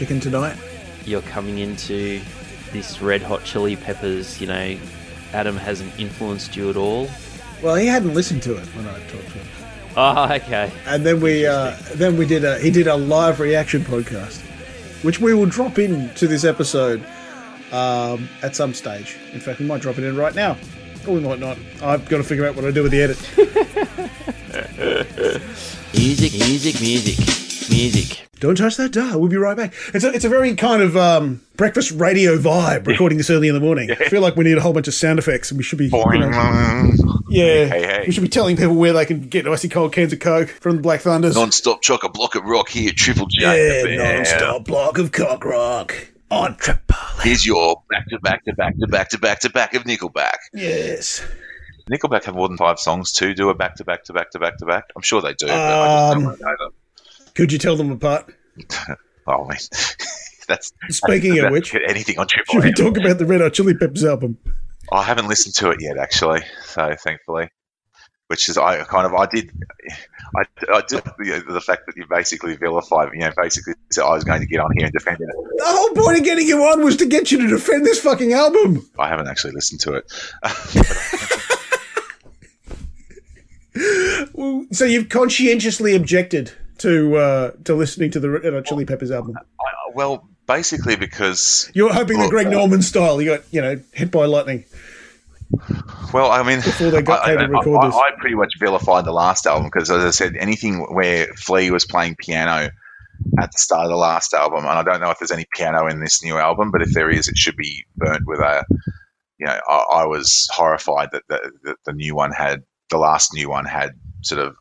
Chicken tonight. you're coming into this Red Hot Chili Peppers? You know, Adam hasn't influenced you at all. Well, he hadn't listened to it when I talked to him. Oh, okay. And then we uh, then we did a he did a live reaction podcast, which we will drop in to this episode um, at some stage. In fact, we might drop it in right now, or we might not. I've got to figure out what I do with the edit. Music, music, music, music. Don't touch that dial. We'll be right back. It's a, it's a very kind of um, breakfast radio vibe. Recording this early in the morning. I feel like we need a whole bunch of sound effects, and we should be. you know, yeah, Hey, hey. we should be telling people where they can get icy cold cans of Coke from the Black Thunders. Non-stop chock a block of rock here, Triple J. yeah, non-stop block of cock rock on Triple. Here's your back to back to back to back to back to back of Nickelback. Yes. Nickelback have more than five songs too. Do a back to back to back to back to back. I'm sure they do. But I just Um, don't know them. Could you tell them apart? Oh, I mean, that's Speaking of which, anything on Triple should we talk about the Red Hot Chili Peppers album? I haven't listened to it yet, actually. So thankfully, which is I kind of I did I, I did the, the fact that you basically vilified, you know, basically said I was going to get on here and defend it. The whole point of getting you on was to get you to defend this fucking album. I haven't actually listened to it. Well, so you've conscientiously objected to uh, to listening to the Red Hot Chili Peppers album. Well, basically because You're hoping the Greg uh, Norman style. You got you know hit by lightning. Well, I mean, Before they got I, I- record I- this. I pretty much vilified the last album because, as I said, anything where Flea was playing piano at the start of the last album, and I don't know if there's any piano in this new album, but if there is, it should be burnt with a. You know, I, I was horrified that the, that the new one had the last new one had sort of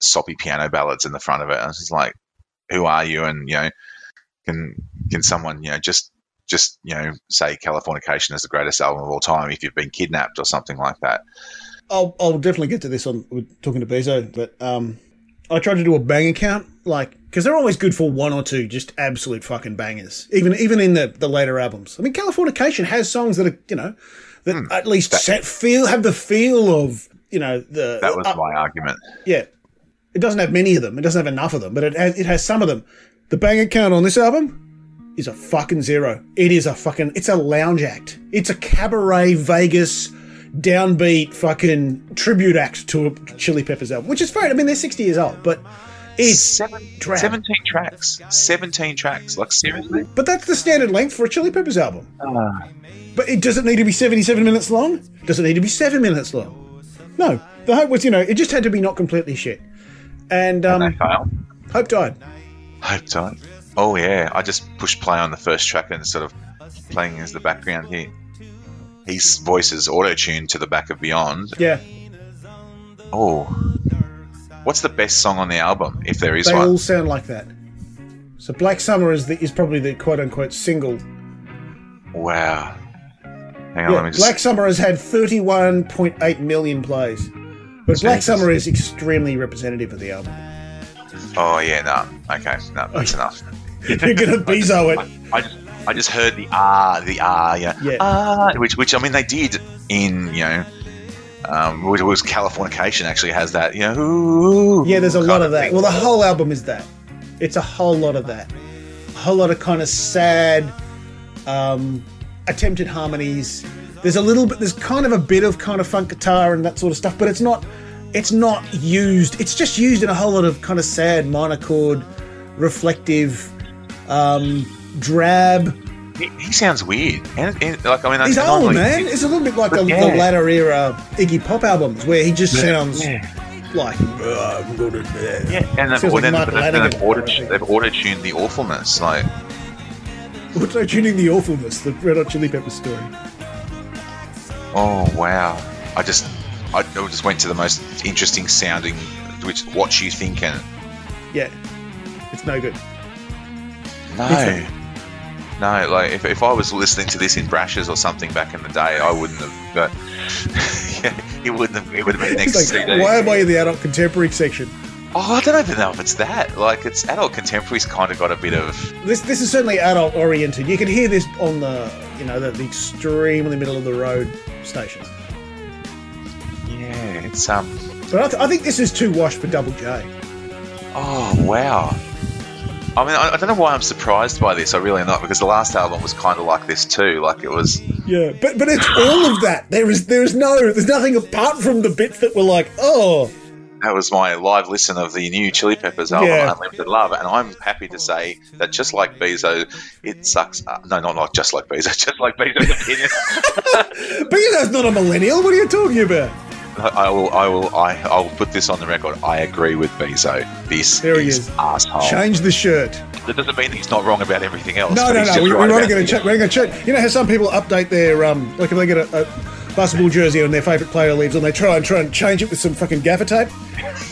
soppy piano ballads in the front of it. I was just like, "Who are you?" And you know, can can someone you know just just you know say Californication is the greatest album of all time if you've been kidnapped or something like that. I'll I'll definitely get to this on with talking to Beeso, but um, I tried to do a bang account, like because they're always good for one or two just absolute fucking bangers, even even in the the later albums. I mean, Californication has songs that are you know that Hmm. at least set feel have the feel of you know the That was uh, my argument. yeah. It doesn't have many of them. It doesn't have enough of them, but it has, it has some of them. The banger count on this album is a fucking zero. It is a fucking. It's a lounge act. It's a cabaret Vegas downbeat fucking tribute act to a Chili Peppers album, which is fine. I mean, they're sixty years old, but it's Seven, drab. 17 tracks. 17 tracks. Like, seriously? but that's the standard length for a Chili Peppers album. Ah. But it doesn't need to be seventy-seven minutes long. Does it need to be seven minutes long? No. The hope was, you know, it just had to be not completely shit. And um, they failed. Hope died. Hope died. Oh, yeah. I just pushed play on the first track and sort of playing as the background here. His voice is auto tuned to the back of Beyond. Yeah. Oh. What's the best song on the album, if there is They one? all sound like that. So Black Summer is the, is probably the quote unquote single. Wow. Hang on, Yeah, let me just. Black Summer has had 31.8 million plays. But Black Jesus. Summer is extremely representative of the album. Oh, yeah, no. Okay, no, that's enough. You're gonna beeso it. I just, I just heard the ah, the ah, yeah, Yeah. ah, which, which I mean, they did in, you know, um, which was Californication actually has that, you know, ooh, Yeah, there's a lot of that. thing. Well, the whole album is that. It's a whole lot of that. A whole lot of kind of sad, um, attempted harmonies. There's a little bit. There's kind of a bit of kind of funk guitar and that sort of stuff, but it's not. It's not used. It's just used in a whole lot of kind of sad minor chord, reflective, um, drab. he, he sounds weird, and, and like I mean, He's old, normally- man. It's a little bit like a, Yeah. the latter era Iggy Pop albums, where he just sounds Yeah. like. "Uh, Yeah, and they've, Sounds like then, Mark but then they've, auto, they've auto-tuned the awfulness. Like, Auto tuning the awfulness, the Red Hot Chili Peppers story. Oh wow, I just, I just went to the most interesting sounding, which what you thinking? Yeah, it's no good. No, no. Like if, if I was listening to this in Brashs or something back in the day, I wouldn't have. But yeah, it wouldn't have. It would have been next like, CD. why am I in the adult contemporary section? Oh, I don't even know if it's that. Like, it's adult contemporary's kind of got a bit of. This this is certainly adult oriented. You can hear this on the you know the, the extremely middle of the road station. Yeah, it's um. But I, th- I think this is too washed for Double J. Oh wow. I mean, I, I don't know why I'm surprised by this. I really am not because the last album was kind of like this too. Like it was. Yeah, but but it's all of that. There is there is no there's nothing apart from the bits that were like, oh, That was my live listen of the new Chili Peppers album, Yeah. Unlimited Love, and I'm happy to say that just like Beeso, it sucks. Uh, no, not like just like Beeso, just like Beeso's opinion. Beeso's not a millennial. What are you talking about? I will, I will, I, I'll put this on the record. I agree with Beeso. This There he is, is. asshole. Change the shirt. That doesn't mean he's not wrong about everything else. No, no, no. We, right we're only about going to check. We're going to check. You know how some people update their um, like if they get a, a basketball jersey and their favorite player leaves, and they try and try and change it with some fucking gaffer tape.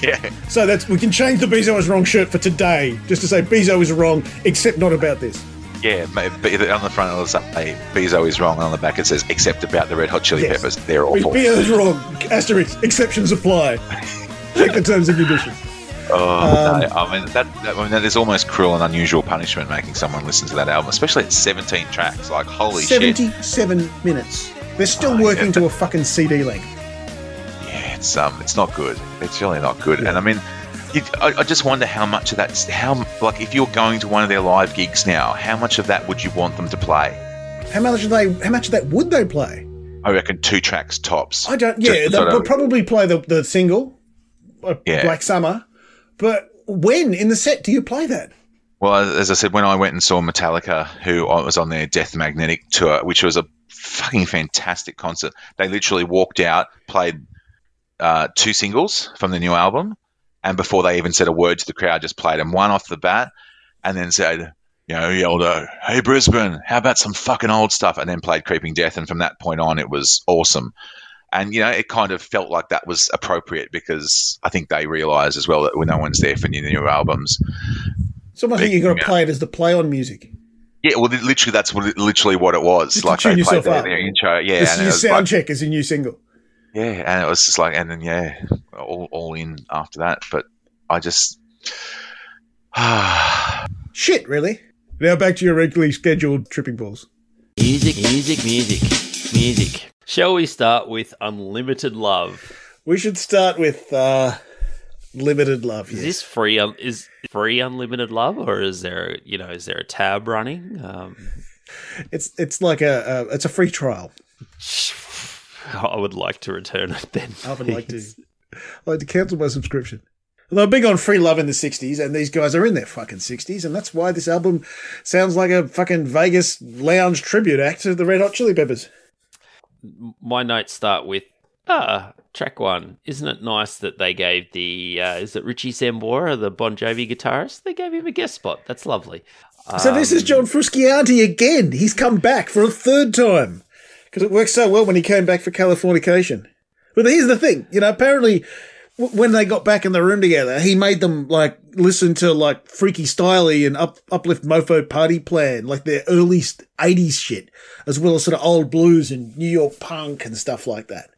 Yeah, So that's we can change the Beeso is wrong shirt for today, just to say Beeso is wrong, except not about this. yeah. But on the front it'll say Beeso is wrong, and on the back it says except about the Red Hot Chili Yes. Peppers. They're awful. Beeso is wrong. Asterisk. Exceptions apply. Check the terms and conditions. Oh, Um, no. I mean that, that. I mean that is almost cruel and unusual punishment making someone listen to that album, especially at 17 tracks. Like holy shit. Seventy-seven minutes. They're still Oh, working yeah. to a fucking CD length. Yeah, it's um, it's not good. It's really not good. And I mean, you, I, I just wonder how much of that, how like if you're going to one of their live gigs now, how much of that would you want them to play? How much do they? How much of that would they play? I reckon two tracks tops. I don't. Yeah, they'll, they'll probably play the the single, uh, Yeah. Black Summer. But when in the set do you play that? Well, as I said, when I went and saw Metallica, who was on their Death Magnetic tour, which was a fucking fantastic concert, they literally walked out, played uh, two singles from the new album, and before they even said a word to the crowd, just played them one off the bat, and then said, you know, yelled, out, "Hey Brisbane, how about some fucking old stuff?" And then played Creeping Death, and from that point on, it was awesome. And you know, it kind of felt like that was appropriate because I think they realised as well that when no one's there for new new albums, It's almost like you've got to play it as the play on music. Yeah, well, literally, that's what literally what it was. Just to like tune they played their, their intro, yeah, this and it is your sound like, check as a new single. yeah, and it was just like, and then yeah, all, all in after that. But I just, Shit, really. Now back to your regularly scheduled tripping balls. Music, music, music, music. Shall we start with Unlimited Love? We should start with uh, limited love. Is Yes. this free? Un- is free Unlimited Love, or is there, you know, is there a tab running? Um, It's it's like a, a it's a free trial. I would like to return it then. I would like to. I'd like to cancel my subscription. They were big on free love in the '60s, and these guys are in their fucking '60s, and that's why this album sounds like a fucking Vegas lounge tribute act to the Red Hot Chili Peppers. My notes start with ah, track one. Isn't it nice that they gave the uh, is it Richie Sambora, the Bon Jovi guitarist? They gave him a guest spot. That's lovely. So this is Um, John Frusciante again. He's come back for a third time because it worked so well when he came back for Californication. But here's the thing, you know, apparently w- when they got back in the room together, he made them like listen to like Freaky Styley and up, Uplift Mofo Party Plan, like their early 80s shit, as well as sort of old blues and New York punk and stuff like that.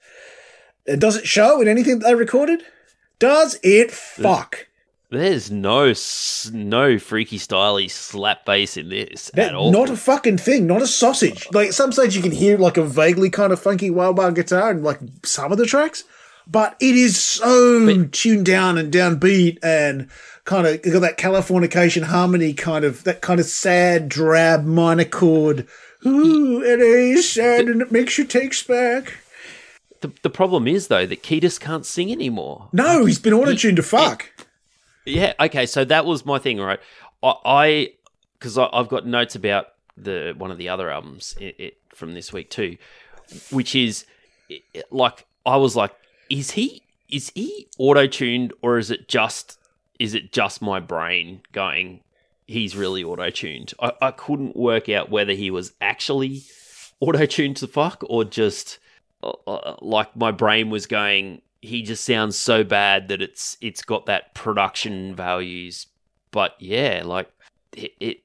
Does it show in anything that they recorded? Does it fuck? There's no no Freaky Styley slap bass in this That- at all. Not a fucking thing, not a sausage. Like at some stage you can hear like a vaguely kind of funky wild bar guitar in like some of the tracks, but it is so tuned down and downbeat and kind of got that Californication harmony kind of that kind of sad, drab minor chord. Ooh, it is sad and it makes you take back. The, the problem is though that Kiedis can't sing anymore. No, he's been auto tuned to fuck. Yeah. Okay. So that was my thing, right? I because I, I've got notes about the one of the other albums it, it, from this week too, which is it, like I was like, is he is he auto tuned or is it just is it just my brain going? He's really auto tuned. I, I couldn't work out whether he was actually auto tuned to fuck or just like my brain was going he just sounds so bad that it's it's got that production values but yeah like it, it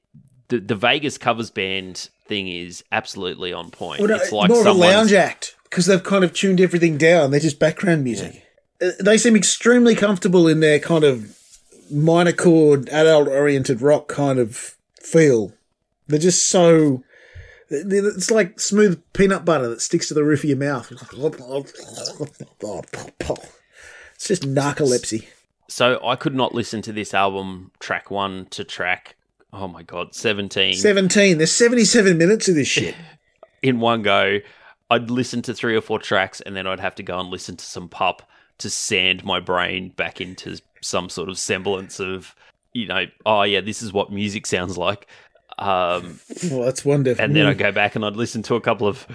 the, the vegas covers band thing is absolutely on point Well, no, it's like more of a lounge act because they've kind of tuned everything down. They're just background music. Uh, They seem extremely comfortable in their kind of minor chord, adult oriented rock kind of feel. They're just so. It's like smooth peanut butter that sticks to the roof of your mouth. It's just narcolepsy. so i could not listen to this album track one to track oh my god, seventeen 17. There's 77 minutes of this shit. in one go. I'd listen to three or four tracks, and then I'd have to go and listen to some pup to sand my brain back into some sort of semblance of, you know, oh yeah, this is what music sounds like. Um, well, that's wonderful. and then I'd go back and I'd listen to a couple of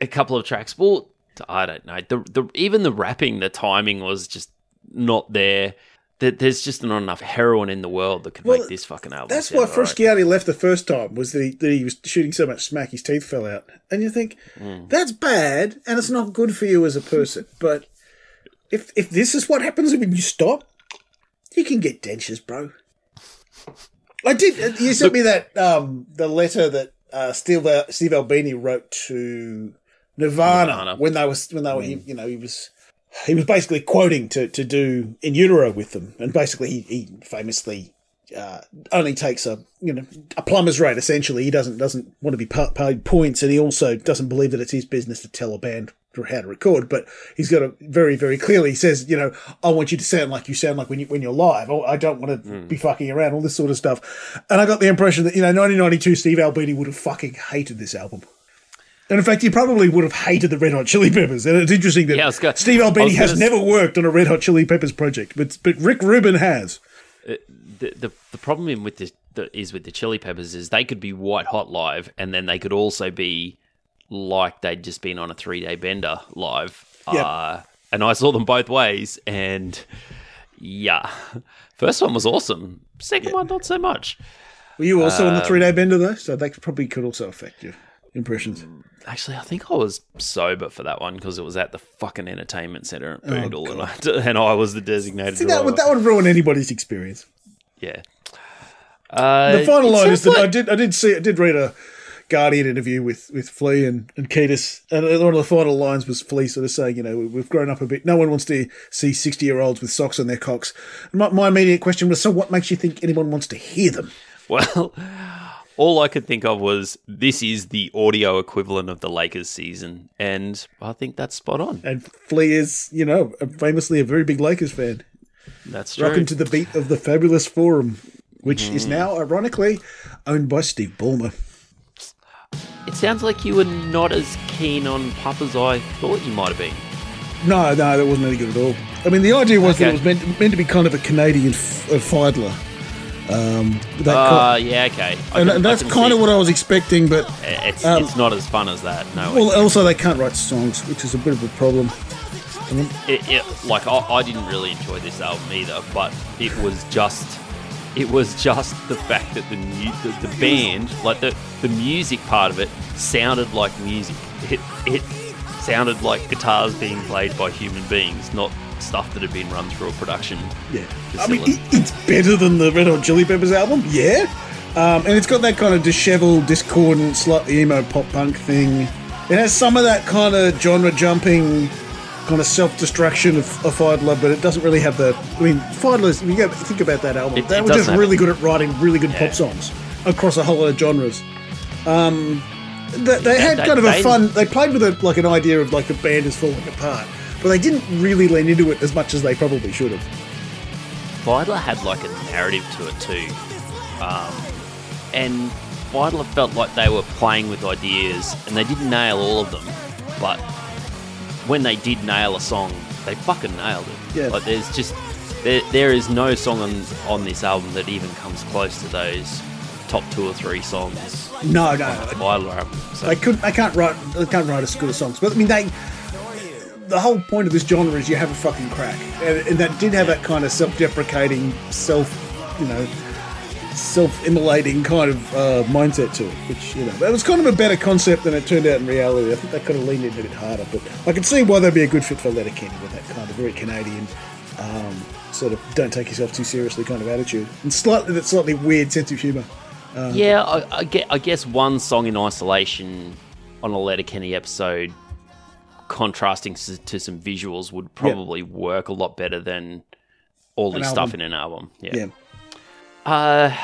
a couple of tracks. Well, I don't know. The the even the rapping, the timing was just not there. There- There's just not enough heroin in the world that could Well, make this fucking album. That's why all right. Frusciante left the first time was that he, that he was shooting so much smack his teeth fell out, and you think that's bad and it's not good for you as a person. But if if this is what happens when you stop, you can get dentures, bro. I did. uh, You sent me that um the letter that uh, Steve Steve Albini wrote to Nirvana, Nirvana. when they was when they were he, you know he was he was basically quoting to, to do in utero with them, and basically he, he famously uh, only takes a you know a plumber's rate. Essentially, he doesn't doesn't want to be paid points, and he also doesn't believe that it's his business to tell a band how to record. But he's got a very very clearly he says you know I want you to sound like you sound like when you when you're live. Oh, I don't want to hmm. be fucking around, all this sort of stuff. And I got the impression that you know 1992 Steve Albini would have fucking hated this album. And in fact, he probably would have hated the Red Hot Chili Peppers. And it's interesting that Yeah, Steve Albini has s- never worked on a Red Hot Chili Peppers project, but but Rick Rubin has. Uh, the, the the problem with this the is with the Chili Peppers is they could be white hot live, and then they could also be like they'd just been on a three day bender live. Yep. Uh, and I saw them both ways, and yeah, first one was awesome. Second one, not so much. Were you also Um, on the three day bender though? So that probably could also affect your impressions. Actually, I think I was sober for that one because it was at the fucking entertainment center at Oh, and, I, and I was the designated See, that would that would ruin anybody's experience. yeah. Uh, The final line is that I did I did see I did read a Guardian interview with with Flea and and Kiedis, and one of the final lines was Flea sort of saying, you know, we've grown up a bit. No one wants to see sixty year olds with socks on their cocks. My, my immediate question was, so what makes you think anyone wants to hear them? Well, all I could think of was this is the audio equivalent of the Lakers season, and I think that's spot on. And Flea is, you know, famously a very big Lakers fan. That's true. Rocking to the beat of the Fabulous Forum, which is Hmm. now, ironically, owned by Steve Ballmer. It sounds like you were not as keen on Pup as I thought you might have been. No, no, that wasn't any good at all. I mean, the idea was that it was meant, meant to be kind of a Canadian f- Fidlar. Um, that Uh, ki- yeah, okay. I and can- I that's kind of what I was expecting, but It's, um, it's not as fun as that. No. well, also they can't write songs, which is a bit of a problem. it, it, like I, I didn't really enjoy this album either, but it was just it was just the fact that the mu- the, the band, like the the music part of it, sounded like music. It it sounded like guitars being played by human beings, not stuff that had been run through a production. Yeah, I mean, it, it's better than the Red Hot Chili Peppers album, yeah. Um, and it's got that kind of dishevelled, discordant, slightly emo pop punk thing. It has some of that kind of genre jumping, kind of self destruction of, of Fidlar, but it doesn't really have the. I mean, Fidlar's. If you go think about that album, It- they it were just really good at writing really good Yeah. pop songs across a whole lot of genres. Um, they, they had they- kind of a fun. They played with a, like an idea of like the band is falling apart, but they didn't really lean into it as much as they probably should have. Fidlar had like a narrative to it too. Um, and Fidlar felt like they were playing with ideas and they didn't nail all of them. But when they did nail a song, they fucking nailed it. Yeah. Like there's just there, there is no song on, on this album that even comes close to those top two or three songs No, no, Fidlar album. So They could. They can't write. They can't write as good as songs. But I mean, they. The whole point of this genre is you have a fucking crack, and, and that did have that kind of self-deprecating, self, you know, self-immolating kind of uh, mindset to it. Which you know, it was kind of a better concept than it turned out in reality. I think they could have leaned in a bit harder. But I can see why they'd be a good fit for Letterkenny with that kind of very Canadian. Um, sort of don't take yourself too seriously kind of attitude and slightly that slightly weird sense of humor Yeah, I, I, guess one song in isolation on a Letterkenny episode, contrasting to some visuals, would probably work a lot better than all this stuff in an album. Yeah. yeah Uh,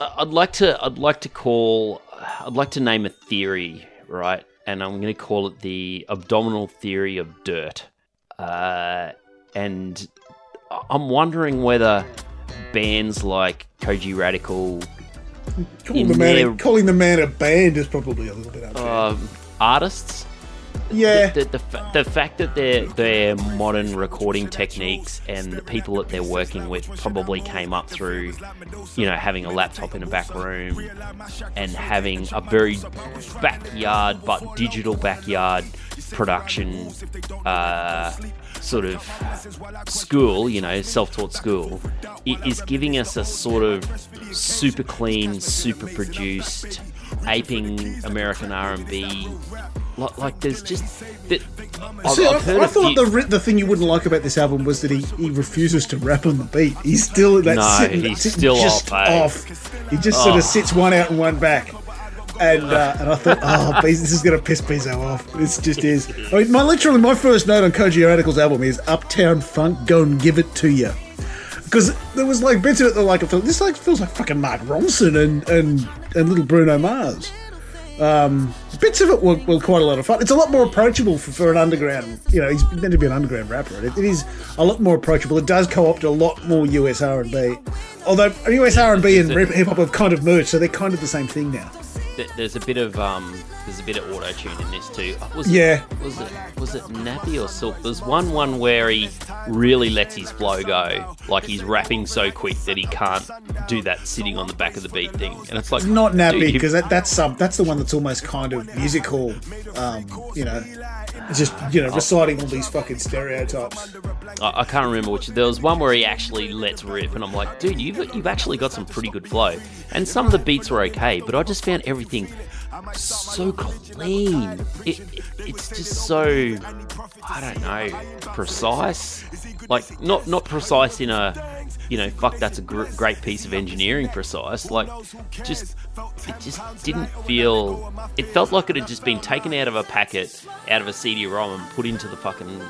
I'd like to. I'd like to call. I'd like to name a theory, right? And I'm going to call it the abdominal theory of dirt. Uh, and I'm wondering whether bands like Kojey Radical calling the man their- calling the man a band is probably a little bit unfair. um, artists. Yeah, The, the, fa- the fact that their their modern recording techniques and the people that they're working with probably came up through, you know, having a laptop in a back room and having a very backyard but digital backyard production uh, sort of school, you know, self-taught school, it is giving us a sort of super clean, super produced, aping American R&B. Like, like there's just that. I've, See, I've I thought few- the the thing you wouldn't like about this album was that he, he refuses to rap on the beat. He's still that No, sitting, he's sitting still just off, eh? off. He just sort Oh. of sits one out and one back. And uh, and I thought, oh, this is going to piss Pizzo off. This just is. I mean, my literally my first note on Kojey Radical's album is "Uptown Funk, go and give it to you," because there was like bits of it that like I this like feels like fucking Mark Ronson and and and little Bruno Mars. Um, bits of it were, were quite a lot of fun. It's a lot more approachable for, for an underground. You know, he's meant to be an underground rapper. It, it is a lot more approachable. It does co-opt a lot more US R and B. Although US R and B and hip hop have kind of merged, so they're kind of the same thing now. Th- there's a bit of um, there's a bit of auto tune in this too. Uh, Was Yeah. Was it was it Nappy or Silk? There's one one where he really lets his flow go, like he's rapping so quick that he can't do that sitting on the back of the beat thing, and it's like Not nappy because that, that's um, that's the one that's almost kind of musical. Um, you know, just you know reciting all these fucking stereotypes. I, I can't remember which. There was one where he actually lets rip, and I'm like, dude, you've you've actually got some pretty good flow, and some of the beats were okay, but I just found everything so clean. It, it it's just so I don't know precise, like not not precise in a you know fuck that's a gr- great piece of engineering precise. Like just it just didn't feel. It felt like it had just been taken out of a packet, out of a CD-ROM, and put into the fucking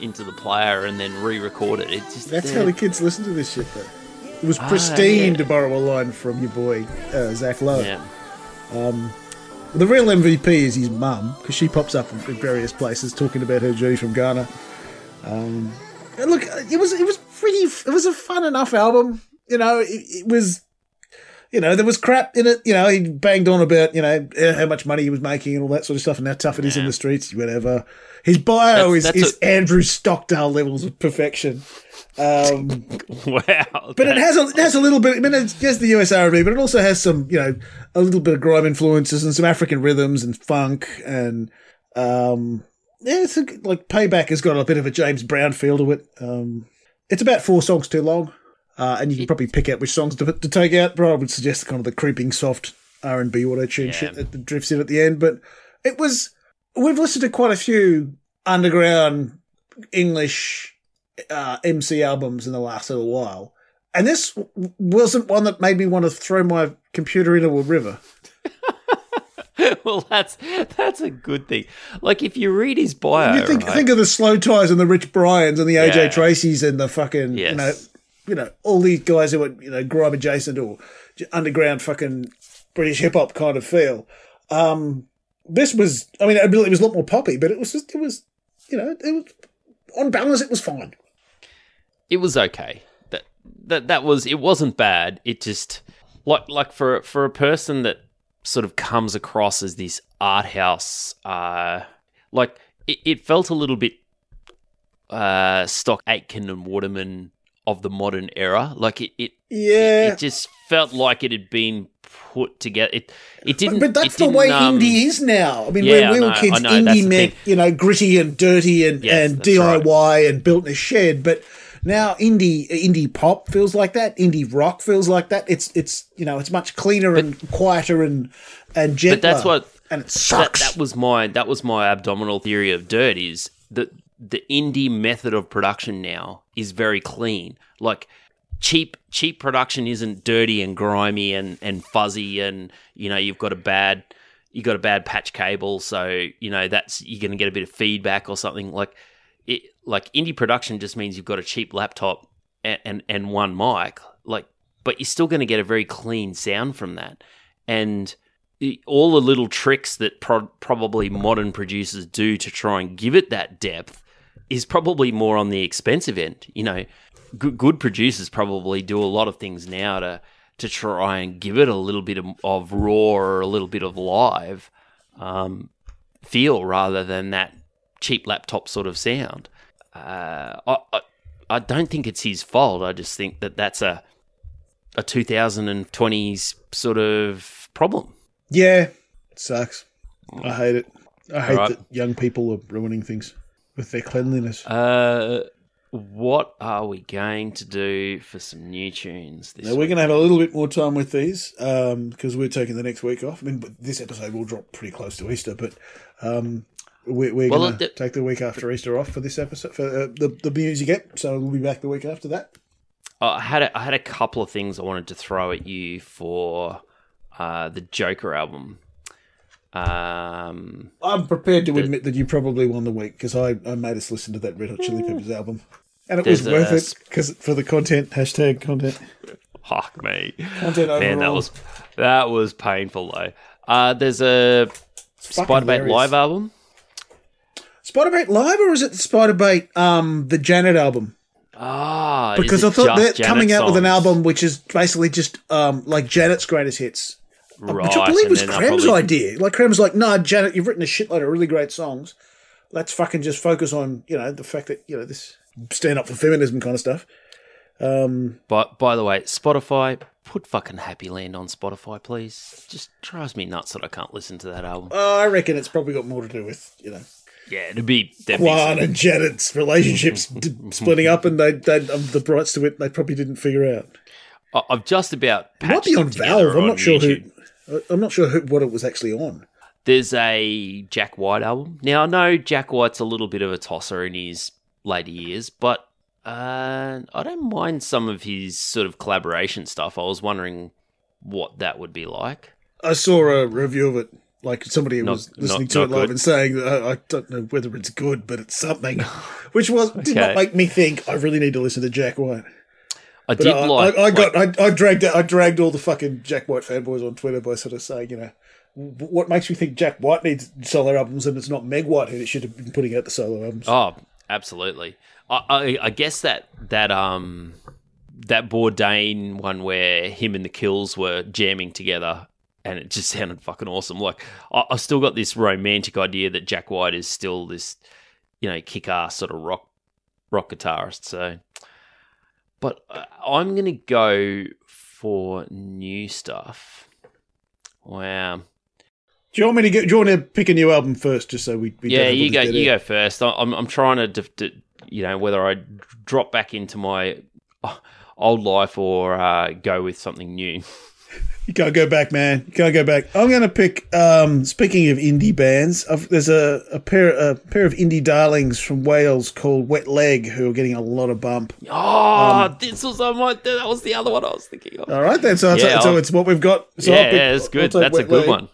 into the player, and then re-recorded. It just That's uh, how the kids listen to this shit. Though. It was Ah, pristine, yeah. to borrow a line from your boy uh, Zach Lowe. yeah. The real MVP is his mum because she pops up in various places talking about her journey from Ghana. Um, look, it was it was pretty. It was a fun enough album. You know, it, it was. You know, there was crap in it. You know, he banged on about you know eh, how much money he was making and all that sort of stuff, and how tough it is in the streets, whatever. His bio That's- is, that's is a- Andrew Stockdale levels of perfection. Um, Wow. but it has a, it has a little bit. I mean, it's yes, the US R&B, but it also has some, you know, a little bit of grime influences and some African rhythms and funk and um, yeah, it's a, like Payback has got a bit of a James Brown feel to it. Um, it's about four songs too long, uh, and you can probably pick out which songs to, to take out. But I would suggest kind of the creeping soft R and B auto tune Yeah. shit that, drifts in at the end. But it was we've listened to quite a few underground English uh, MC albums in the last little while, and this wasn't one that made me want to throw my computer into a river. well, that's that's a good thing. Like if you read his bio, you think right? think of the Slowthais and the Rich Bryans and the AJ Yeah. Traceys and the fucking you know you know all these guys who are you know grime adjacent or underground fucking British hip hop kind of feel. Um, this was I mean it was a lot more poppy, but it was just it was you know it was on balance it was fine. it was okay. That that that was it wasn't bad. It just like like for for a person that sort of comes across as this art house, uh, like it, it felt a little bit uh, stock Aitken and Waterman of the modern era. Like it it, Yeah, it just felt like it had been put together. It it didn't. but that's it the way um, indie is now. I mean, yeah, when we I were kids, know, indie meant you know gritty and dirty and, Yes, and that's DIY and built in a shed. But now indie indie pop feels like that. Indie rock feels like that. It's it's you know it's much cleaner and quieter and and gentler. But that's what and it that, sucks. that was my that was my abdominal theory of dirt is that the indie method of production now is very clean. Like cheap cheap production isn't dirty and grimy and and fuzzy and you know you've got a bad you got a bad patch cable so you know that's you're going to get a bit of feedback or something. Like it like indie production just means you've got a cheap laptop and and, and one mic. Like but you're still going to get a very clean sound from that. And all the little tricks that pro- probably modern producers do to try and give it that depth is probably more on the expensive end. You know, good, good producers probably do a lot of things now to to try and give it a little bit of, of raw or a little bit of live um, feel rather than that cheap laptop sort of sound. Uh, I, I I don't think it's his fault. I just think that that's a a 2020s sort of problem. Yeah, it sucks. I hate it. I hate Alright. that young people are ruining things with their cleanliness. Uh, what are we going to do for some new tunes this Now, we're going to have a little bit more time with these um, because we're taking the next week off. I mean, this episode will drop pretty close to Easter, but um, we're, we're Well, going to take the week after Easter off for this episode for uh, the the news you get. So we'll be back the week after that. I had a, I had a couple of things I wanted to throw at you for uh, the Joker album. Um, I'm prepared to admit that you probably won the week because I, I made us listen to that Red Hot Chili Peppers album, and it was There's a- worth it because for the content hashtag content fuck me, content overall. man, that was that was painful though. Uh, there's a Spiderbait live album. Spiderbait live or is it Spiderbait um the Janet album? Ah, Because is I it thought they're Janet coming out with an album which is basically just um like Janet's greatest hits. Right? Which I believe was Kram's probably- idea. Like Kram's like, nah, Janet, you've written a shitload of really great songs. Let's fucking just focus on, you know, the fact that, you know, this stand up for feminism kind of stuff. Um But by the way, Spotify, put fucking Happy Land on Spotify, please. Just drives me nuts that I can't listen to that album. oh, I reckon it's probably got more to do with, you know, Yeah, it'd be Juan and Janet's relationships d- splitting up and they they um, the rights to it they probably didn't figure out. I've just about It might be on Valve. I'm not sure YouTube. who I'm not sure who, what it was actually on. There's a Jack White album. Now I know Jack White's a little bit of a tosser in his later years, but uh, I don't mind some of his sort of collaboration stuff. I was wondering what that would be like. I saw a review of it. Like somebody Not- was listening not- to not it live good. and saying, uh, "I don't know whether it's good, but it's something," which was did Okay. not make me think I really need to listen to Jack White. I But did I, like. I, I got like- I, I dragged I dragged all the fucking Jack White fanboys on Twitter by sort of saying, you know, what makes me think Jack White needs solo albums and it's not Meg White who should have been putting out the solo albums. Oh, absolutely. I, I, I guess that that um that Bourdain one where him and the Kills were jamming together, and it just sounded fucking awesome. Like I, I still got this romantic idea that Jack White is still this, you know, kick-ass sort of rock rock guitarist. So, but uh, I'm gonna go for new stuff. Wow. Do you want me to get? Do you want to pick a new album first, just so we? we yeah, you go. You go first. I'm I'm trying to, to you know whether I drop back into my uh, old life or uh, go with something new. You can't go back, man. You can't go back. I'm going to pick. Um, speaking of indie bands, I've, there's a, a pair a pair of indie darlings from Wales called Wet Leg who are getting a lot of bump. Oh, Um, this was on my. That was the other one I was thinking of. All right, then. So, Yeah, so I'll- it's what we've got. So yeah, pick- yeah, it's good. That's a good Leg. one.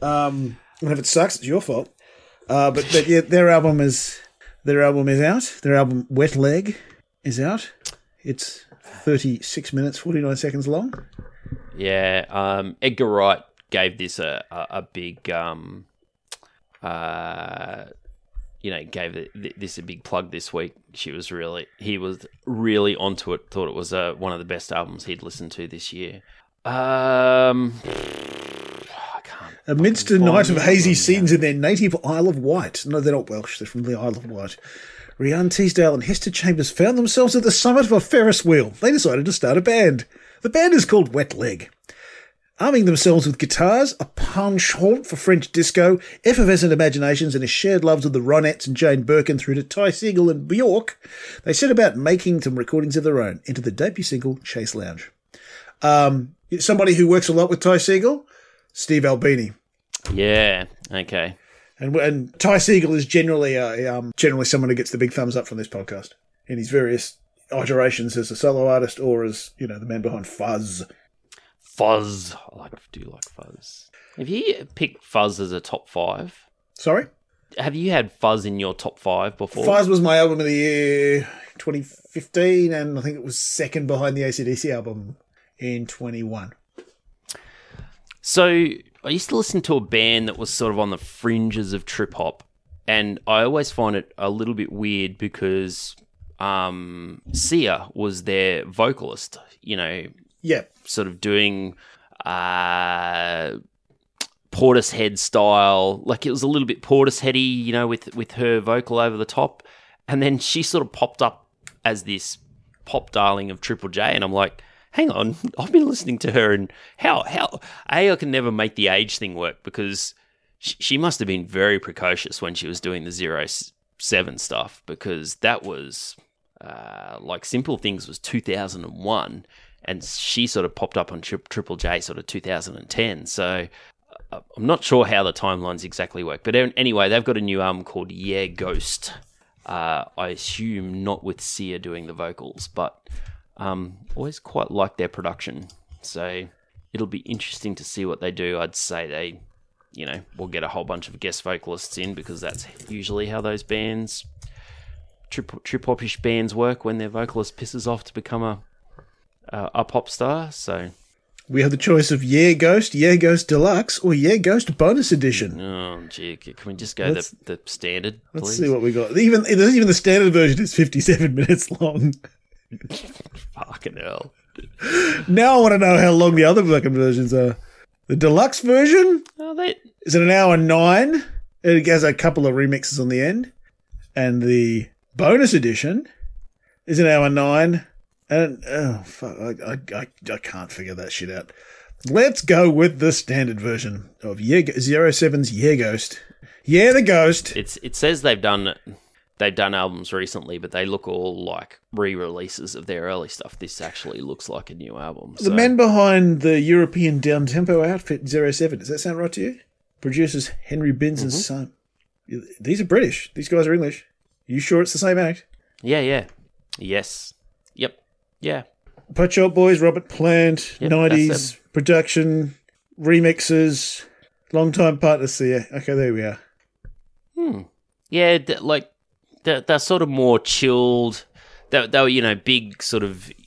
Um, and if it sucks, it's your fault. Uh, but but yeah, their album is their album is out. Their album Wet Leg is out. It's 36 minutes 49 seconds long. Yeah, um, Edgar Wright gave this a a, a big, um, uh, you know, gave it, this a big plug this week. She was really, he was really onto it. Thought it was uh, one of the best albums he'd listened to this year. Um, I can't. Amidst a night of hazy scenes in their native Isle of Wight. No, they're not Welsh, they're from the Isle of Wight. Rhian Teasdale and Hester Chambers found themselves at the summit of a Ferris wheel. They decided to start a band. The band is called Wet Leg. Arming themselves with guitars, a penchant for French disco, effervescent imaginations, and a shared loves of the Ronettes and Jane Birkin through to Ty Segall and Bjork, they set about making some recordings of their own into the debut single Chaise Longue. Um, somebody who works a lot with Ty Segall, Steve Albini. Yeah. Okay. And, and Ty Segall is generally a, um, generally someone who gets the big thumbs up from this podcast in his various iterations as a solo artist or as you know the man behind Fuzz. Fuzz. I like do like Fuzz. Have you picked Fuzz as a top five? Sorry, Have you had Fuzz in your top five before? Fuzz was my album of the year 2015, and I think it was second behind the ACDC album in 21. So I used to listen to a band that was sort of on the fringes of trip hop, and I always find it a little bit weird because um, Sia was their vocalist. You know, Yeah. sort of doing uh, Portishead style. Like it was a little bit Portisheady, you know, with with her vocal over the top, and then she sort of popped up as this pop darling of Triple J, and I'm like. Hang on, I've been listening to her, and how how a I can never make the age thing work because she, she must have been very precocious when she was doing the zero seven stuff because that was uh, like simple things was 2001 and she sort of popped up on tri- triple j sort of 2010 so uh, i'm not sure how the timelines exactly work but anyway they've got a new album called yeah ghost. Uh, i assume not with sia doing the vocals but um, always quite like their production. So it'll be interesting to see what they do. I'd say they you know, we'll get a whole bunch of guest vocalists in because that's usually how those bands, trip trip hopish bands work when their vocalist pisses off to become a a, a pop star. So, We have the choice of Yeah Ghost, Yeah Ghost Deluxe, or Yeah Ghost Bonus Edition. oh gee, can we just go Let's- the the standard, Let's see what we got. Even even the standard version is 57 minutes long. Fucking hell. Now I want to know how long the other fucking versions are. The deluxe version Oh, they is it an hour nine. It has a couple of remixes on the end, and the bonus edition is an hour nine. And oh fuck, I, I, I, can't figure that shit out. Let's go with the standard version of yeah, Zero Seven's Yeah Ghost. Yeah, the Ghost. it's it says they've done they've done albums recently, but they look all like re-releases of their early stuff. This actually looks like a new album. The so- men behind the European down tempo outfit Zero Seven. Does that sound right to you? Producers Henry Binns' and mm-hmm. son. These are British. These guys are English. You sure it's the same act? Yeah, yeah. Yes. Yep. Yeah. Pet Shop Boys, Robert Plant, Yep, nineties production, remixes, long time partners. So yeah, okay, there we are. Hmm. Yeah, like they're, they're sort of more chilled. They, they were, you know, big sort of.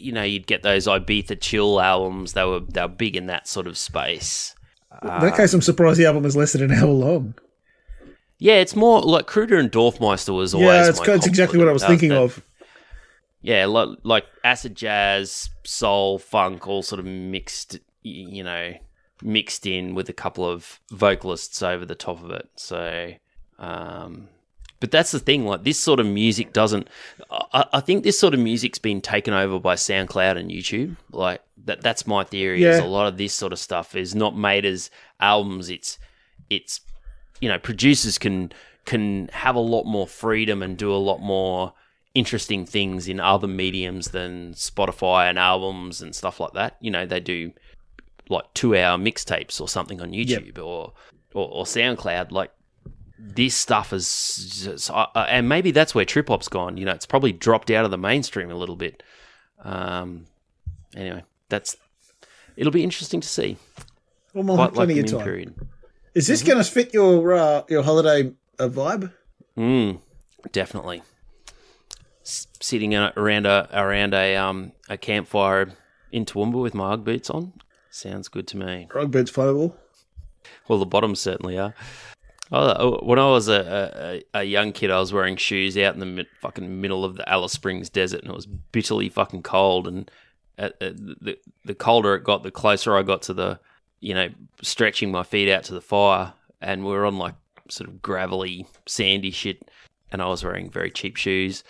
You know, you'd get those Ibiza chill albums. They were they were big in that sort of space. In that case, I'm surprised the album is less than an hour long. Yeah, it's more like Kruder and Dorfmeister was always. yeah, it's, it's exactly what I was thinking That- of. Yeah, like, like acid jazz, soul, funk, all sort of mixed. You know, mixed in with a couple of vocalists over the top of it. So, um, but that's the thing. Like this sort of music doesn't. I, I think this sort of music's been taken over by SoundCloud and YouTube. Like that. That's my theory. Is Yeah. a lot of this sort of stuff is not made as albums. It's it's you know producers can can have a lot more freedom and do a lot more interesting things in other mediums than Spotify and albums and stuff like that. You know, they do like two hour mixtapes or something on YouTube or, or or SoundCloud. Like this stuff is, just, uh, and maybe that's where trip hop's gone. You know, it's probably dropped out of the mainstream a little bit. Um, anyway, that's it'll be interesting to see. Well, we'll Quite like plenty the of time. period. Is this going to fit your uh, your holiday uh, vibe? Mm, definitely. S- sitting a- around a around a um a campfire in Toowoomba with my UGG boots on sounds good to me. Rugbed's flammable. Well, the bottoms certainly are. Oh, when I was a, a, a young kid, I was wearing shoes out in the mid, fucking middle of the Alice Springs desert, and it was bitterly fucking cold. And at, at the the colder it got, the closer I got to the, you know, stretching my feet out to the fire. And we were on like sort of gravelly, sandy shit, and I was wearing very cheap shoes.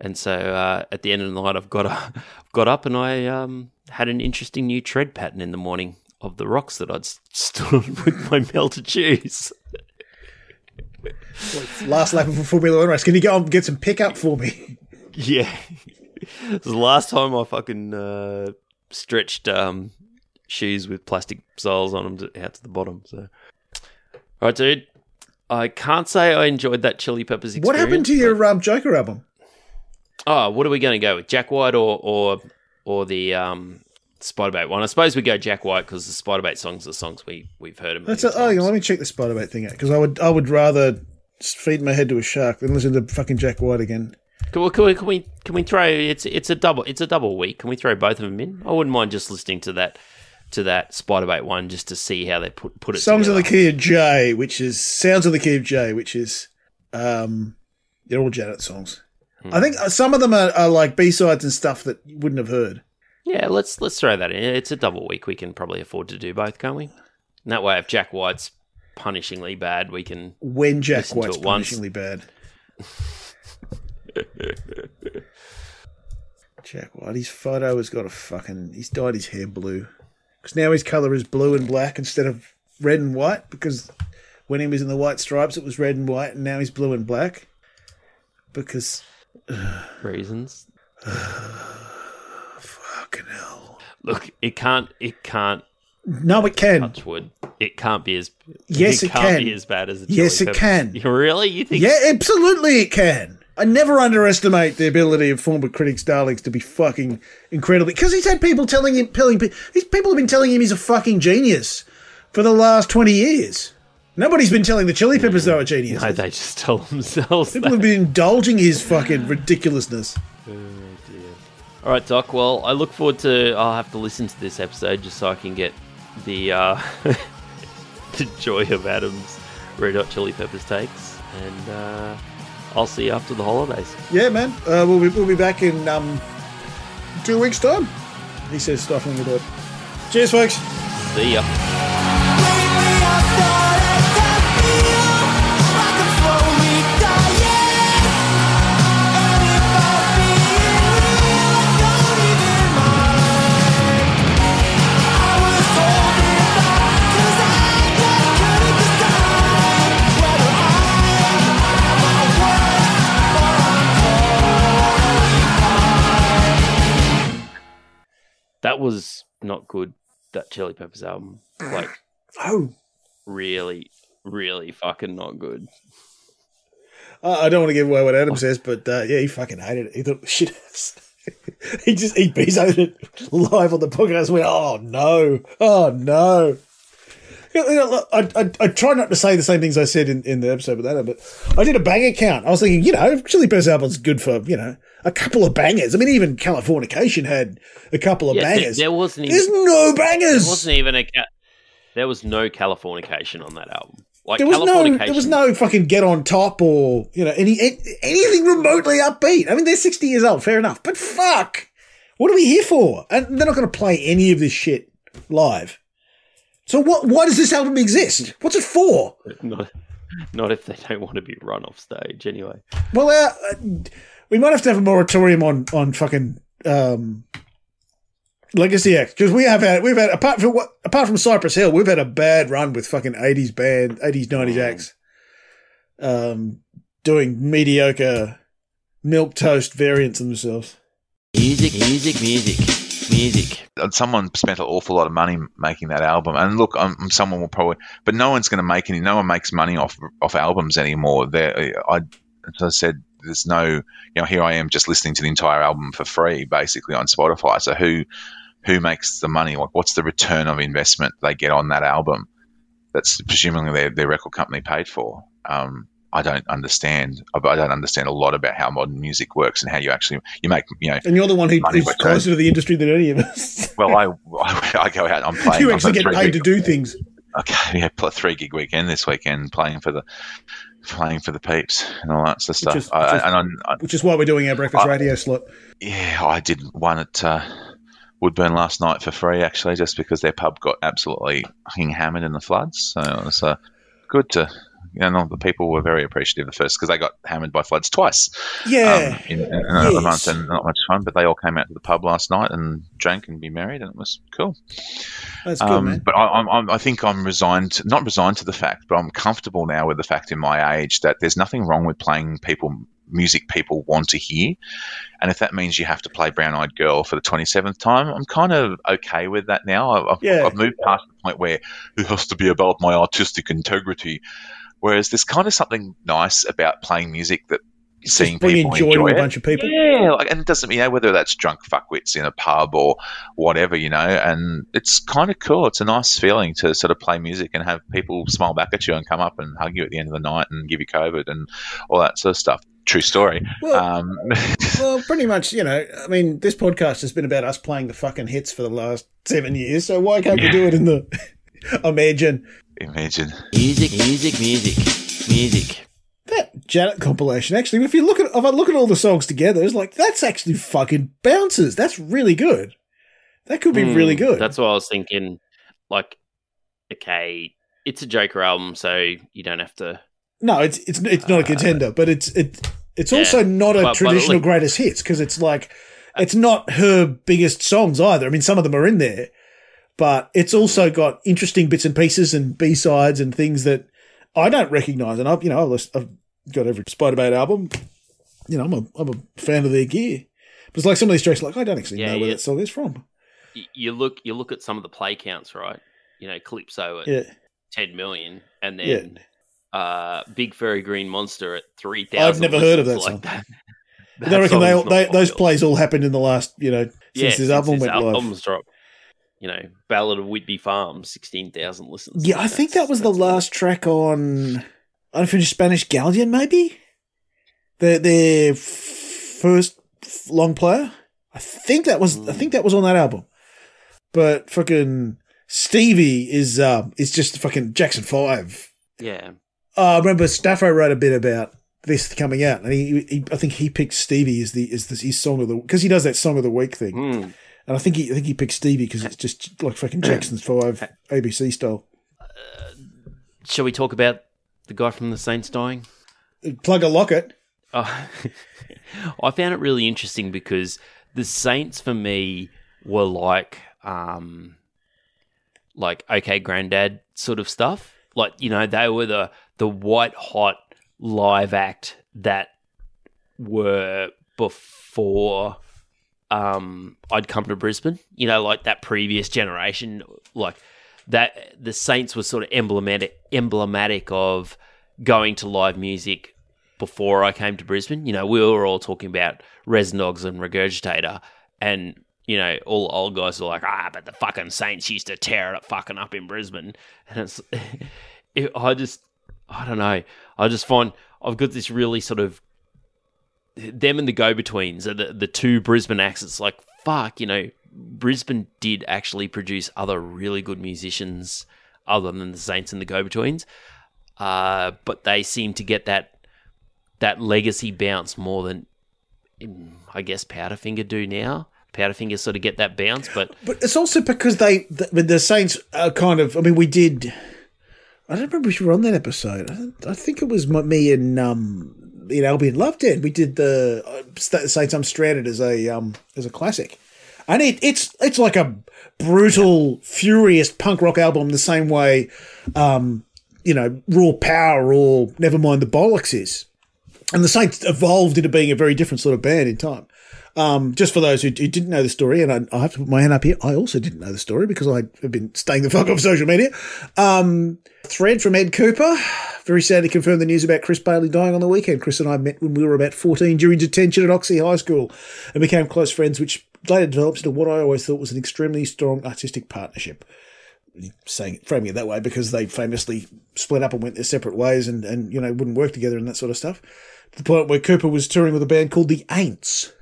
And so uh, at the end of the night, I've got a, got up and I um, had an interesting new tread pattern in the morning of the rocks that I'd stood on with my melted shoes. Last lap of a Formula One race. Can you go and get some pickup for me? Yeah. it was the last time I fucking uh, stretched um, shoes with plastic soles on them to, out to the bottom. So, all right, dude. I can't say I enjoyed that Chili Peppers experience. What happened to your um, Joker album? Oh, what are we going to go with? Jack White or or or the um, Spiderbait one? I suppose we go Jack White because the Spiderbait songs are songs we we've heard. A That's a, oh, times. let me check the Spiderbait thing out because I would I would rather feed my head to a shark than listen to fucking Jack White again. Can we, can we can we can we throw it's it's a double it's a double week. Can we throw both of them in? I wouldn't mind just listening to that to that Spiderbait one just to see how they put put it. Songs together. the key of J, which is sounds of the key of J, which is um, they're all Janet songs. Hmm. I think uh, some of them are, are like B sides and stuff that you wouldn't have heard. Yeah, let's let's throw that in. It's a double week. We can probably afford to do both, can't we? And that way, if Jack White's punishingly bad, we can. When Jack White's it once. punishingly bad. Jack White, his photo has got a fucking. He's dyed his hair blue. Because now his colour is blue and black instead of red and white. Because when he was in the white stripes, it was red and white, and now he's blue and black. Because. reasons. Fucking hell. Look, it can't. It can't No, it can. touch wood. It can't be as. Yes, it can't can. be as bad as. Yes, it can. You really? You think? Yeah, absolutely it can. I never underestimate the ability of former critics' darlings to be fucking incredibly. Because he's had people telling him, telling these people have been telling him he's a fucking genius for the last twenty years. Nobody's been telling the Chili Peppers they're a genius. No, they just tell themselves. People That. have been indulging his fucking ridiculousness. All right, Doc. Well, I look forward to. I'll have to listen to this episode just so I can get the uh, the joy of Adam's Red Hot Chili Peppers takes, and uh, I'll see you after the holidays. Yeah, man. Uh, we'll be we'll be back in um, two weeks' time. He says, stifling the door. Cheers, folks. See ya. That was not good. That Chili Peppers album, like Oh, really, really fucking not good. I don't want to give away what Adam says, but uh, yeah, he fucking hated it. He thought shit. he just he vetoed it live on the podcast. and Went, oh no, oh no. You know, look, I, I, I try not to say the same things I said in, in the episode with Adam, but I did a banger count. I was thinking, you know, Chili Peppers album's good for you know a couple of bangers. I mean, even Californication had a couple of Yeah, bangers. there wasn't There's even. no There bangers. wasn't even a. There was no Californication on that album. Like There was no, there was no fucking get on top or you know any a- anything remotely upbeat. I mean, they're sixty years old, fair enough, but fuck, what are we here for? And they're not going to play any of this shit live. So what? Why does this album exist? What's it for? Not, not if they don't want to be run off stage, anyway. Well, uh, uh, we might have to have a moratorium on on fucking um, Legacy X because we have had we've had apart from what apart from Cypress Hill, we've had a bad run with fucking eighties band, eighties nineties Mm. acts, um, doing mediocre milk toast variants of themselves. Music, music, music, music. Someone spent an awful lot of money making that album. And look, I'm, someone will probably, but no one's going to make any. No one makes money off off albums anymore. There, I, as I said, there's no, you know, here I am just listening to the entire album for free, basically on Spotify. So who who makes the money? Like, what's the return of investment they get on that album? That's presumably their their record company paid for. Um, I don't understand. I I don't understand a lot about how modern music works and how you actually you make you know. And you're the one who's closer to the industry than any of us. Well, I I go out. I'm playing. you I'm actually get three paid to do things. Okay, yeah, play three gig weekend this weekend, playing for the playing for the peeps and all that sort of stuff. is- I, which I'm, I, Which is why we're doing our breakfast I- radio slot. yeah, I did one at uh, Woodburn last night for free, actually, just because their pub got absolutely hammered in the floods. So it was uh, good to. You know, the people were very appreciative at first because they got hammered by floods twice Yeah. um, in, in another Yes. month and not much fun. But they all came out to the pub last night and drank and be married, and it was cool. That's good, Um, man. but I, I'm, I'm, think I'm resigned, not resigned to the fact, but I'm comfortable now with the fact in my age that there's nothing wrong with playing people music people want to hear. And if that means you have to play Brown Eyed Girl for the 27th time, I'm kind of okay with that now. I've, I've, Yeah. I've moved past the point where it has to be about my artistic integrity. Whereas there's kind of something nice about playing music that seeing people joy enjoy a bunch of people. Yeah, like, and it doesn't you know whether that's drunk fuckwits in a pub or whatever, you know. And it's kind of cool. It's a nice feeling to sort of play music and have people smile back at you and come up and hug you at the end of the night and give you COVID and all that sort of stuff. True story. Well, Um, Well, pretty much, you know, I mean, this podcast has been about us playing the fucking hits for the last seven years, so why can't we do it in the Imagine? Imagine. Music, music, music, music. That Janet compilation, actually, if you look at if I look at all the songs together, it's like that's actually fucking bounces. That's really good. That could be Hmm, really good. That's what I was thinking. Like, okay, it's a Joker album, so you don't have to. no, it's it's it's not a contender, but it's it it's Yeah, also not a but- but traditional like- greatest hits because it's like it's not her biggest songs either. I mean, some of them are in there, but it's also got interesting bits and pieces and B sides and things that I don't recognize. And I've you know I've, got every Spiderbait album. You know, I'm a I'm a fan of their gear. But it's like some of these tracks, like I don't actually Yeah, know where yeah. that song is from. You look, you look at some of the play counts, right? You know, Calypso at Yeah, ten million, and then uh, Big Furry Green Monster at three thousand. I've never heard of that like song. that. But I reckon they, they those plays all happened in the last, you know, since yeah, this album went live. album's dropped. You know, Ballad of Whitby Farm, sixteen thousand listens. Yeah, I think that was the last track on Unfinished Spanish Galleon, maybe? Their, their first long player? I think that was I think that was on that album. But fucking Stevie is um is just fucking Jackson Five. Yeah, Uh, I remember Staffo wrote a bit about this coming out, and he, he I think he picked Stevie as the as the, his song of the because he does that song of the week thing, Hmm. And I think he I think he picked Stevie because it's just like fucking Jackson's Five ABC style. Shall we talk about the guy from the Saints dying? Plug a locket. Oh, I found it really interesting because the Saints for me were like, um, like okay, granddad sort of stuff. Like you know, they were the the white hot live act that were before um, I'd come to Brisbane. You know, like that previous generation, like that. The Saints were sort of emblematic emblematic of going to live music before I came to Brisbane. You know, we were all talking about Res Dogs and Regurgitator, and you know, all old guys were like, ah, but the fucking Saints used to tear it fucking up in Brisbane, and it's, it, I just, I don't know, I just find I've got this really sort of them and the go betweens are the the two Brisbane acts. It's like fuck, you know, Brisbane did actually produce other really good musicians other than the Saints and the go betweens, uh, but they seem to get that that legacy bounce more than I guess Powderfinger do now. Powderfinger sort of get that bounce, but But it's also because they, the, the Saints are kind of. I mean, we did. I don't remember if you were on that episode. I, I think it was my, me and um, in Albion Love did. We did the uh, Saints I'm Stranded as a um as a classic, and it, it's it's like a brutal, furious punk rock album the same way, um, you know, Raw Power or Nevermind the Bollocks is. And the Saints evolved into being a very different sort of band in time. Um, just for those who, who didn't know the story, and I, I have to put my hand up here, I also didn't know the story because I have been staying the fuck off social media. Um, thread from Ed Kuepper. Very sadly confirmed the news about Chris Bailey dying on the weekend. Chris and I met when we were about 14 during detention at Oxley High School and became close friends, which later developed into what I always thought was an extremely strong artistic partnership saying framing it that way because they famously split up and went their separate ways and, and you know wouldn't work together and that sort of stuff. To the point where Cooper was touring with a band called the Aints,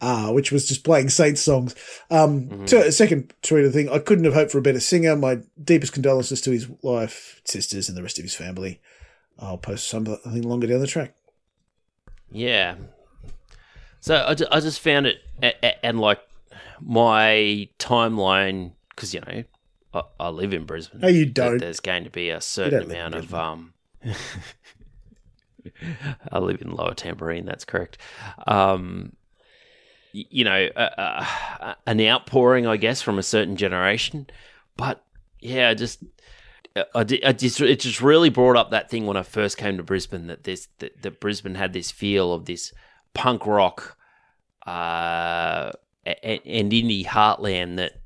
uh, which was just playing Saints songs. Um, to- second tweet of the thing, I couldn't have hoped for a better singer. My deepest condolences to his wife, sisters, and the rest of his family. I'll post something longer down the track. Yeah. So I, I just found it, and like my timeline, because you know I, I live in Brisbane. No, you don't. There's going to be a certain don't live in amount of um. I live in Lower Tambourine, That's correct. Um, you know, uh, uh, an outpouring, I guess, from a certain generation. But yeah, I just I, just it just really brought up that thing when I first came to Brisbane that this that, that Brisbane had this feel of this punk rock uh, and, and indie heartland that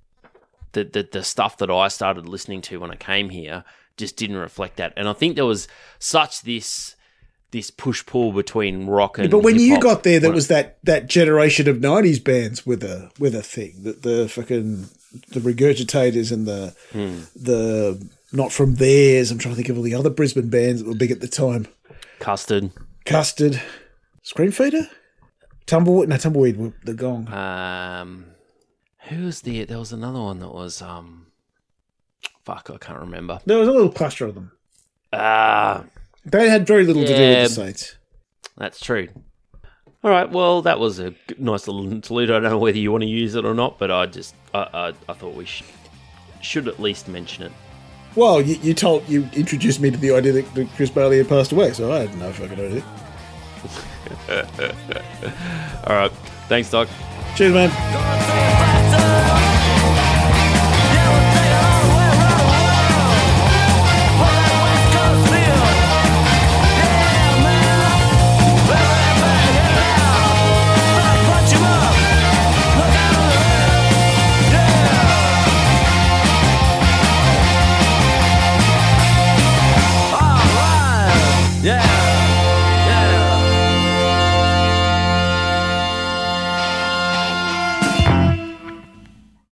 the, the the stuff that I started listening to when I came here just didn't reflect that. And I think there was such this this push pull between rock and but when you got there, there when- was that, that generation of '90s bands with a with a thing that the fucking the regurgitators and the Hmm. the not from theirs. I'm trying to think of all the other Brisbane bands that were big at the time. custard. Custard, Screamfeeder, Tumbleweed. No, Tumbleweed. The Gong. Um, who was the? There was another one that was um, fuck, I can't remember. There was a little cluster of them. Ah, They had very little to do with the Saints. that's true. All right. Well, that was a g- nice little interlude. I don't know whether you want to use it or not, but I just I I, I thought we should should at least mention it. Well, you, you told you introduced me to the idea that, that Chris Bailey had passed away, so I had no fucking idea. All right. Thanks, Doc. Cheers, man. Gonna say